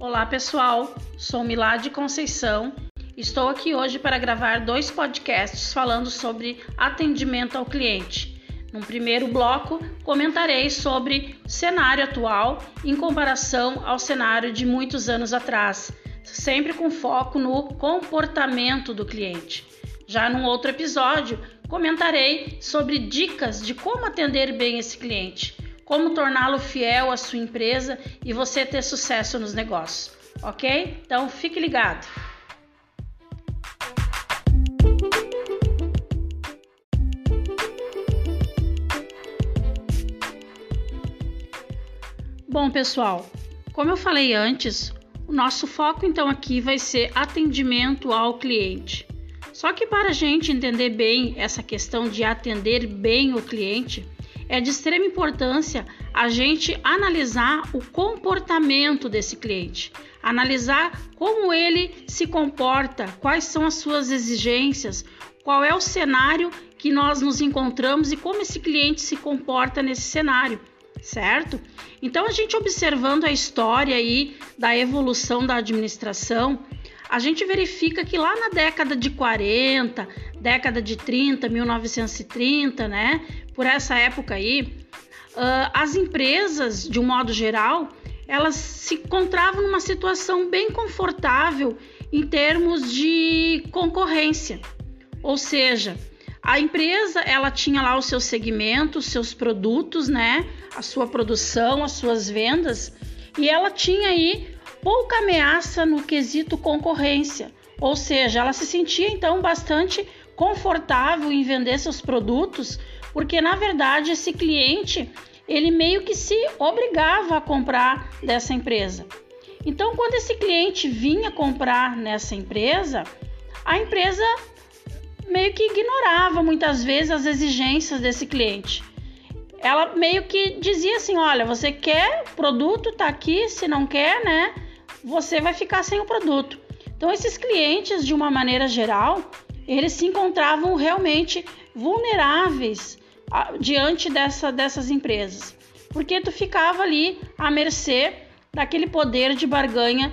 Olá pessoal, sou Milad Conceição. Estou aqui hoje para gravar dois podcasts falando sobre atendimento ao cliente. No primeiro bloco, comentarei sobre cenário atual em comparação ao cenário de muitos anos atrás, sempre com foco no comportamento do cliente. Já num outro episódio, comentarei sobre dicas de como atender bem esse cliente, como torná-lo fiel à sua empresa e você ter sucesso nos negócios, ok? Então fique ligado! Bom, pessoal, como eu falei antes, o nosso foco então aqui vai ser atendimento ao cliente. Só que para a gente entender bem essa questão de atender bem o cliente, é de extrema importância a gente analisar o comportamento desse cliente, analisar como ele se comporta, quais são as suas exigências, qual é o cenário que nós nos encontramos e como esse cliente se comporta nesse cenário, certo? Então, a gente observando a história aí da evolução da administração, a gente verifica que lá na década de 40, década de 30, 1930, né? Por essa época aí, uh, as empresas, de um modo geral, elas se encontravam numa situação bem confortável em termos de concorrência. Ou seja, a empresa ela tinha lá o seu segmento, os seus produtos, né? A sua produção, as suas vendas, e ela tinha aí pouca ameaça no quesito concorrência, ou seja, ela se sentia então bastante confortável em vender seus produtos, porque na verdade esse cliente ele meio que se obrigava a comprar dessa empresa. Então, quando esse cliente vinha comprar nessa empresa, a empresa meio que ignorava muitas vezes as exigências desse cliente ela meio que dizia assim: olha, você quer produto, tá aqui, se não quer, né? Você vai ficar sem o produto. Então, esses clientes, de uma maneira geral, eles se encontravam realmente vulneráveis diante dessa, dessas empresas, porque tu ficava ali à mercê daquele poder de barganha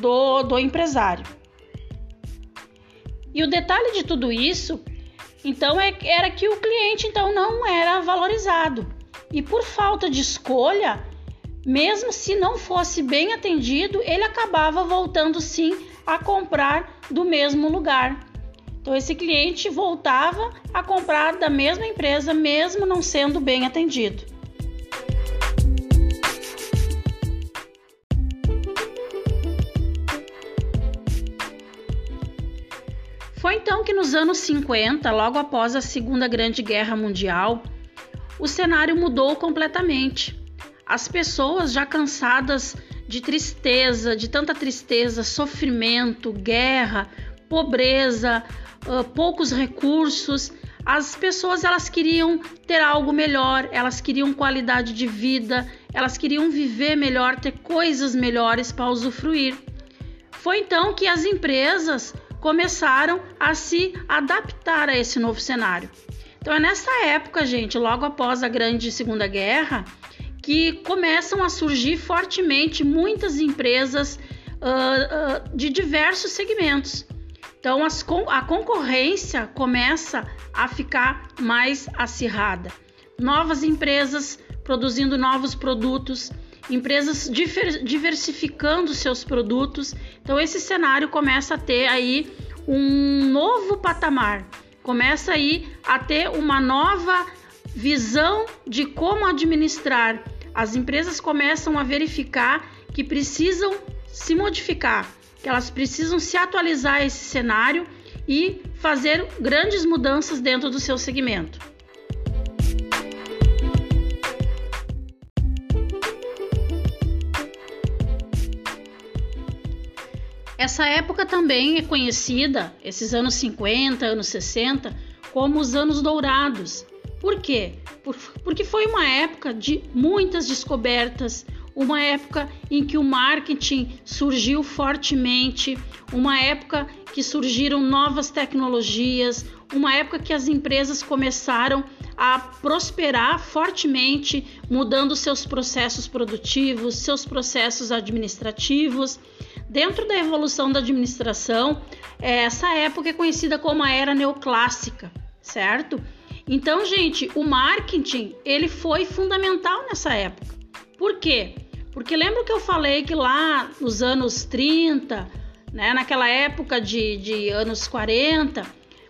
do, do empresário. E o detalhe de tudo isso, então, é, era que o cliente então não era valorizado. E por falta de escolha, mesmo se não fosse bem atendido, ele acabava voltando sim a comprar do mesmo lugar. Então esse cliente voltava a comprar da mesma empresa mesmo não sendo bem atendido. Foi então que nos anos 50, logo após a Segunda Grande Guerra Mundial, o cenário mudou completamente. As pessoas já cansadas de tristeza, de tanta tristeza, sofrimento, guerra, pobreza, uh, poucos recursos, as pessoas elas queriam ter algo melhor, elas queriam qualidade de vida, elas queriam viver melhor, ter coisas melhores para usufruir. Foi então que as empresas começaram a se adaptar a esse novo cenário. Então é nessa época, gente, logo após a Grande Segunda Guerra, que começam a surgir fortemente muitas empresas uh, uh, de diversos segmentos. Então, as, a concorrência começa a ficar mais acirrada. Novas empresas produzindo novos produtos, empresas diversificando seus produtos. Então, esse cenário começa a ter aí um novo patamar, começa aí a ter uma nova visão de como administrar as empresas começam a verificar que precisam se modificar, que elas precisam se atualizar a esse cenário e fazer grandes mudanças dentro do seu segmento. Essa época também é conhecida, esses anos 50, anos 60, como os anos dourados. Por quê? porque foi uma época de muitas descobertas, uma época em que o marketing surgiu fortemente, uma época que surgiram novas tecnologias, uma época que as empresas começaram a prosperar fortemente, mudando seus processos produtivos, seus processos administrativos. Dentro da evolução da administração, essa época é conhecida como a era neoclássica, certo? Então, gente, o marketing ele foi fundamental nessa época. Por quê? Porque lembra que eu falei que lá nos anos 30, né, naquela época de, de anos 40,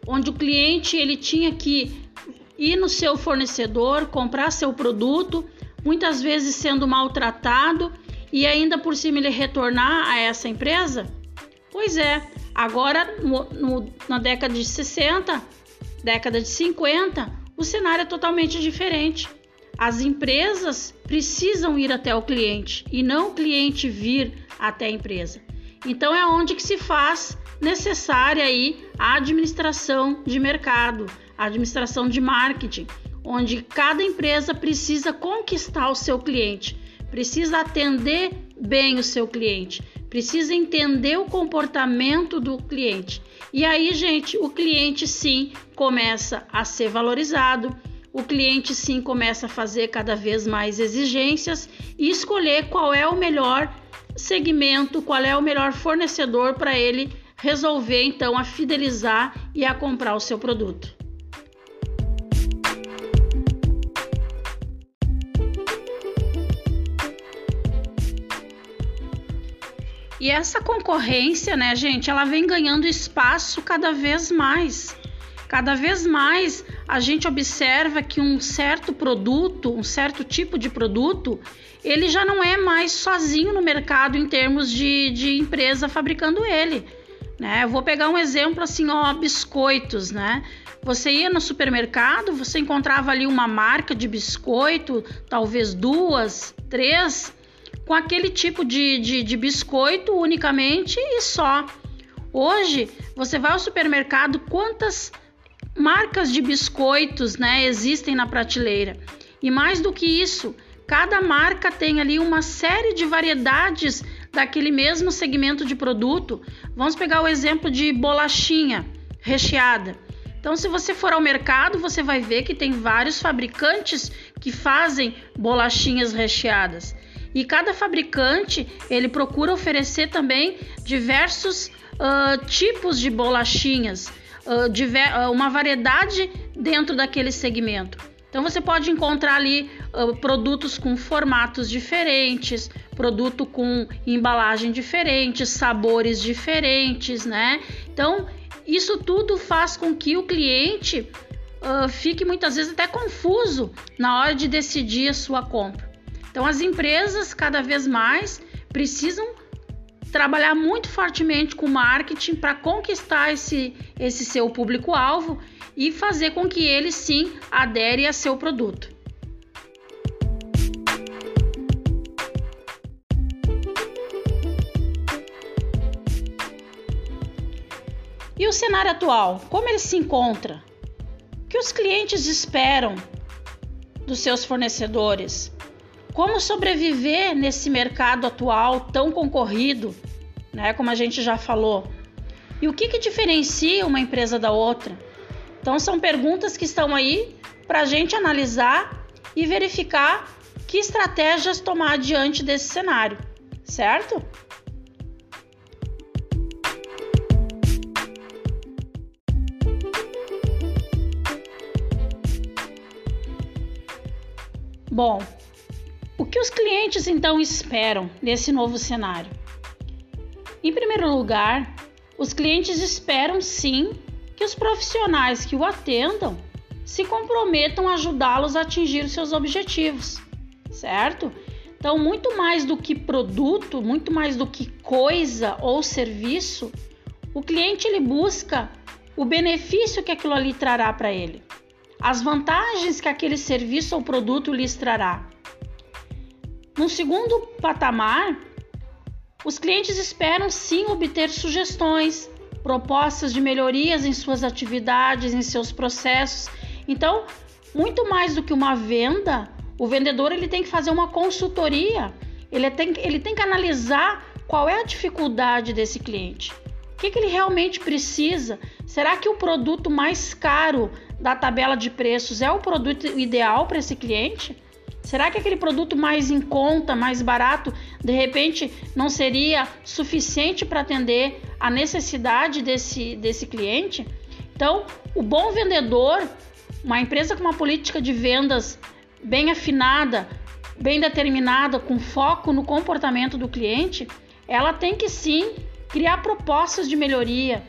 onde o cliente ele tinha que ir no seu fornecedor, comprar seu produto, muitas vezes sendo maltratado e ainda por cima ele retornar a essa empresa? Pois é, agora no, no, na década de 60, década de 50, o cenário é totalmente diferente. As empresas precisam ir até o cliente e não o cliente vir até a empresa. Então é onde que se faz necessária aí a administração de mercado, a administração de marketing, onde cada empresa precisa conquistar o seu cliente, precisa atender bem o seu cliente, precisa entender o comportamento do cliente. E aí, gente, o cliente sim começa a ser valorizado, o cliente sim começa a fazer cada vez mais exigências e escolher qual é o melhor segmento, qual é o melhor fornecedor para ele resolver então a fidelizar e a comprar o seu produto. E essa concorrência, né, gente, ela vem ganhando espaço cada vez mais. Cada vez mais a gente observa que um certo produto, um certo tipo de produto, ele já não é mais sozinho no mercado em termos de, de empresa fabricando ele. Né? Eu vou pegar um exemplo assim, ó, biscoitos, né? Você ia no supermercado, você encontrava ali uma marca de biscoito, talvez duas, três, com aquele tipo de, de, de biscoito unicamente e só. Hoje, você vai ao supermercado, quantas marcas de biscoitos né, existem na prateleira. E mais do que isso, cada marca tem ali uma série de variedades daquele mesmo segmento de produto. Vamos pegar o exemplo de bolachinha recheada. Então, se você for ao mercado, você vai ver que tem vários fabricantes que fazem bolachinhas recheadas. E cada fabricante ele procura oferecer também diversos uh, tipos de bolachinhas uh, uma variedade dentro daquele segmento. Então você pode encontrar ali produtos com formatos diferentes, produto com embalagem diferente, sabores diferentes, né? Então isso tudo faz com que o cliente uh, fique muitas vezes até confuso na hora de decidir a sua compra. Então as empresas cada vez mais precisam trabalhar muito fortemente com marketing para conquistar esse, esse seu público-alvo e fazer com que ele sim adere a seu produto. E o cenário atual, como ele se encontra? O que os clientes esperam dos seus fornecedores? Como sobreviver nesse mercado atual tão concorrido, né, como a gente já falou? E o que, que diferencia uma empresa da outra? Então, são perguntas que estão aí para a gente analisar e verificar que estratégias tomar diante desse cenário, certo? Bom, que os clientes então esperam nesse novo cenário? Em primeiro lugar, os clientes esperam sim que os profissionais que o atendam se comprometam a ajudá-los a atingir seus objetivos, certo? Então, muito mais do que produto, muito mais do que coisa ou serviço, o cliente ele busca o benefício que aquilo ali trará para ele, as vantagens que aquele serviço ou produto lhes trará. No segundo patamar, os clientes esperam sim obter sugestões, propostas de melhorias em suas atividades, em seus processos. Então, muito mais do que uma venda, o vendedor ele tem que fazer uma consultoria ele tem, ele tem que analisar qual é a dificuldade desse cliente. O que, que ele realmente precisa? Será que o produto mais caro da tabela de preços é o produto ideal para esse cliente? Será que aquele produto mais em conta, mais barato, de repente não seria suficiente para atender a necessidade desse, desse cliente? Então, o bom vendedor, uma empresa com uma política de vendas bem afinada, bem determinada, com foco no comportamento do cliente, ela tem que sim criar propostas de melhoria,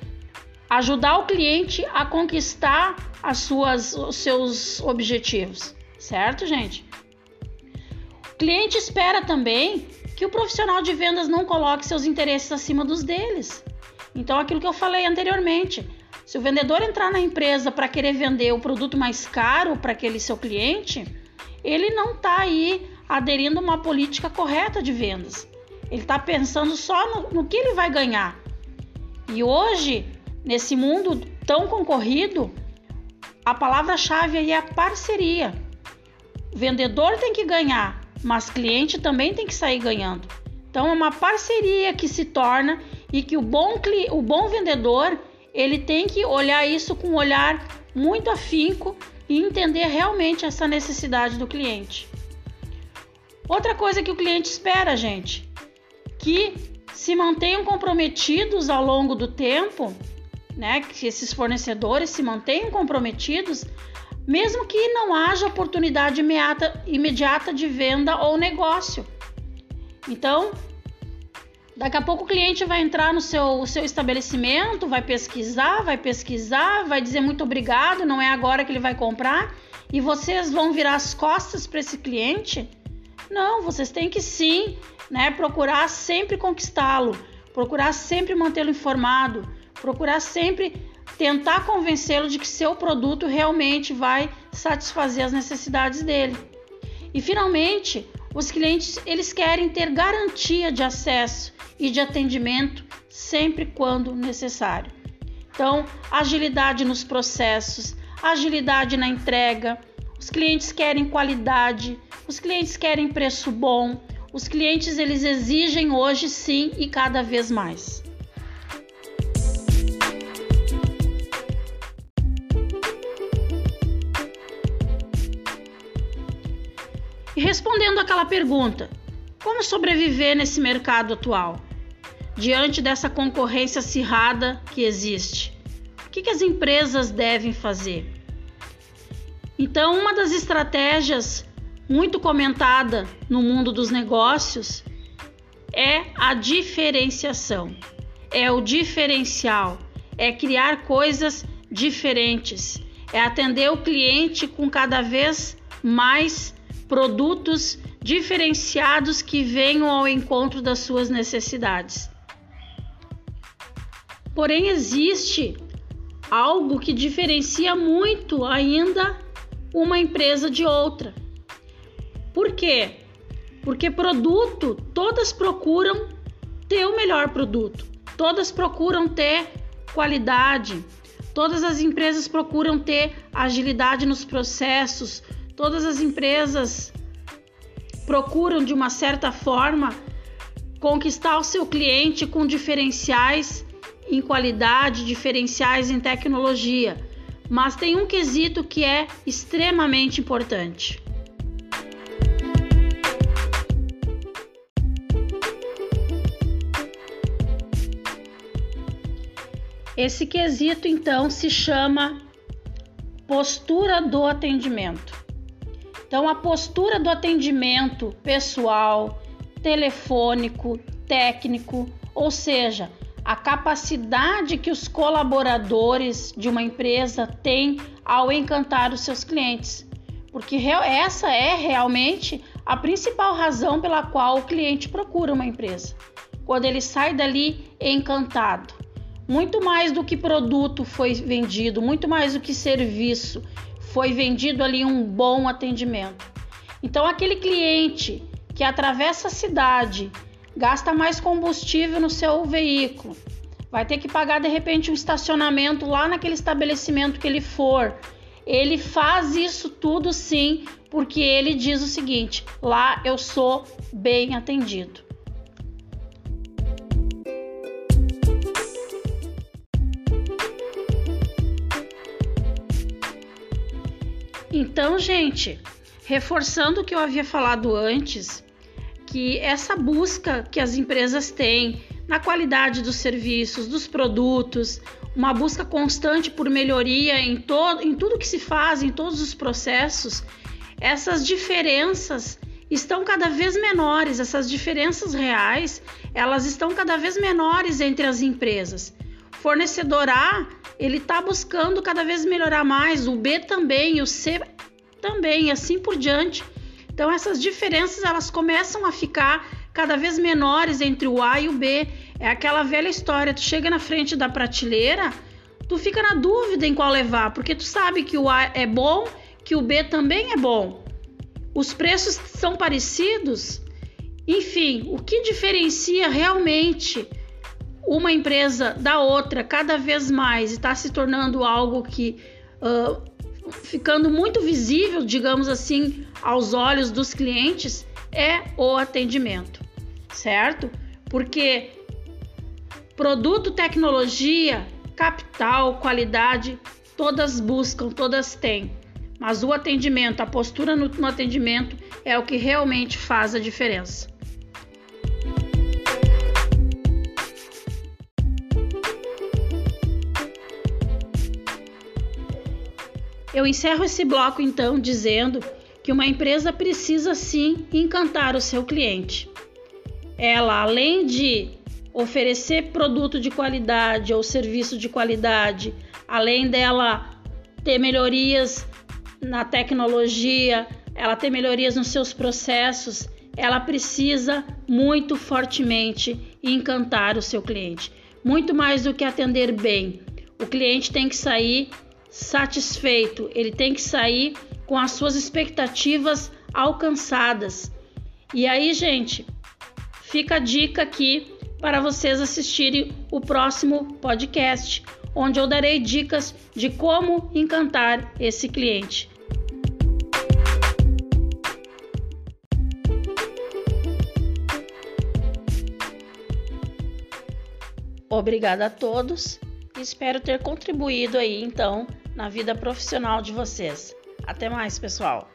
ajudar o cliente a conquistar as suas, os seus objetivos, certo, gente? Cliente espera também que o profissional de vendas não coloque seus interesses acima dos deles. Então, aquilo que eu falei anteriormente, se o vendedor entrar na empresa para querer vender o produto mais caro para aquele seu cliente, ele não está aí aderindo a uma política correta de vendas. Ele está pensando só no, no que ele vai ganhar. E hoje, nesse mundo tão concorrido, a palavra-chave é a parceria. O vendedor tem que ganhar, mas cliente também tem que sair ganhando. Então é uma parceria que se torna e que o bom, o bom vendedor ele tem que olhar isso com um olhar muito afinco e entender realmente essa necessidade do cliente. Outra coisa que o cliente espera, gente, que se mantenham comprometidos ao longo do tempo, né? Que esses fornecedores se mantenham comprometidos mesmo que não haja oportunidade imediata, imediata de venda ou negócio. Então, daqui a pouco o cliente vai entrar no seu, seu estabelecimento, vai pesquisar, vai pesquisar, vai dizer muito obrigado, não é agora que ele vai comprar, e vocês vão virar as costas para esse cliente? Não, vocês têm que sim, né, procurar sempre conquistá-lo, procurar sempre mantê-lo informado, procurar sempre tentar convencê-lo de que seu produto realmente vai satisfazer as necessidades dele. E finalmente, os clientes eles querem ter garantia de acesso e de atendimento sempre quando necessário. Então, agilidade nos processos, agilidade na entrega, os clientes querem qualidade, os clientes querem preço bom, os clientes eles exigem hoje sim e cada vez mais. E respondendo aquela pergunta: como sobreviver nesse mercado atual? Diante dessa concorrência acirrada que existe, o que, que as empresas devem fazer? Então, uma das estratégias muito comentada no mundo dos negócios é a diferenciação, é o diferencial, é criar coisas diferentes, é atender o cliente com cada vez mais produtos diferenciados que venham ao encontro das suas necessidades. Porém, existe algo que diferencia muito ainda uma empresa de outra. Por quê? Porque produto, todas procuram ter o melhor produto, todas procuram ter qualidade, todas as empresas procuram ter agilidade nos processos, Todas as empresas procuram de uma certa forma conquistar o seu cliente com diferenciais em qualidade, diferenciais em tecnologia, mas tem um quesito que é extremamente importante. Esse quesito então se chama postura do atendimento. Então, a postura do atendimento pessoal, telefônico, técnico, ou seja, a capacidade que os colaboradores de uma empresa têm ao encantar os seus clientes. Porque essa é realmente a principal razão pela qual o cliente procura uma empresa. Quando ele sai dali encantado. Muito mais do que produto foi vendido, muito mais do que serviço, foi vendido ali um bom atendimento. Então, aquele cliente que atravessa a cidade, gasta mais combustível no seu veículo, vai ter que pagar de repente um estacionamento lá naquele estabelecimento que ele for. ele faz isso tudo sim, porque ele diz o seguinte: lá eu sou bem atendido. Então, gente, reforçando o que eu havia falado antes, que essa busca que as empresas têm na qualidade dos serviços, dos produtos, uma busca constante por melhoria em, todo, em tudo que se faz, em todos os processos, essas diferenças estão cada vez menores, essas diferenças reais, elas estão cada vez menores entre as empresas. Fornecedor A, ele está buscando cada vez melhorar mais, o B também, o C também, e assim por diante. Então essas diferenças elas começam a ficar cada vez menores entre o A e o B. É aquela velha história, tu chega na frente da prateleira, tu fica na dúvida em qual levar, porque tu sabe que o A é bom, que o B também é bom. Os preços são parecidos. Enfim, o que diferencia realmente uma empresa da outra cada vez mais está se tornando algo que uh, ficando muito visível, digamos assim, aos olhos dos clientes é o atendimento, certo? Porque produto, tecnologia, capital, qualidade, todas buscam, todas têm. Mas o atendimento, a postura no, no atendimento é o que realmente faz a diferença. Eu encerro esse bloco então dizendo que uma empresa precisa sim encantar o seu cliente. Ela, além de oferecer produto de qualidade ou serviço de qualidade, além dela ter melhorias na tecnologia, ela ter melhorias nos seus processos, ela precisa muito fortemente encantar o seu cliente. Muito mais do que atender bem. O cliente tem que sair satisfeito, ele tem que sair com as suas expectativas alcançadas. E aí, gente, fica a dica aqui para vocês assistirem o próximo podcast, onde eu darei dicas de como encantar esse cliente. Obrigada a todos Espero ter contribuído aí então na vida profissional de vocês. Até mais, pessoal!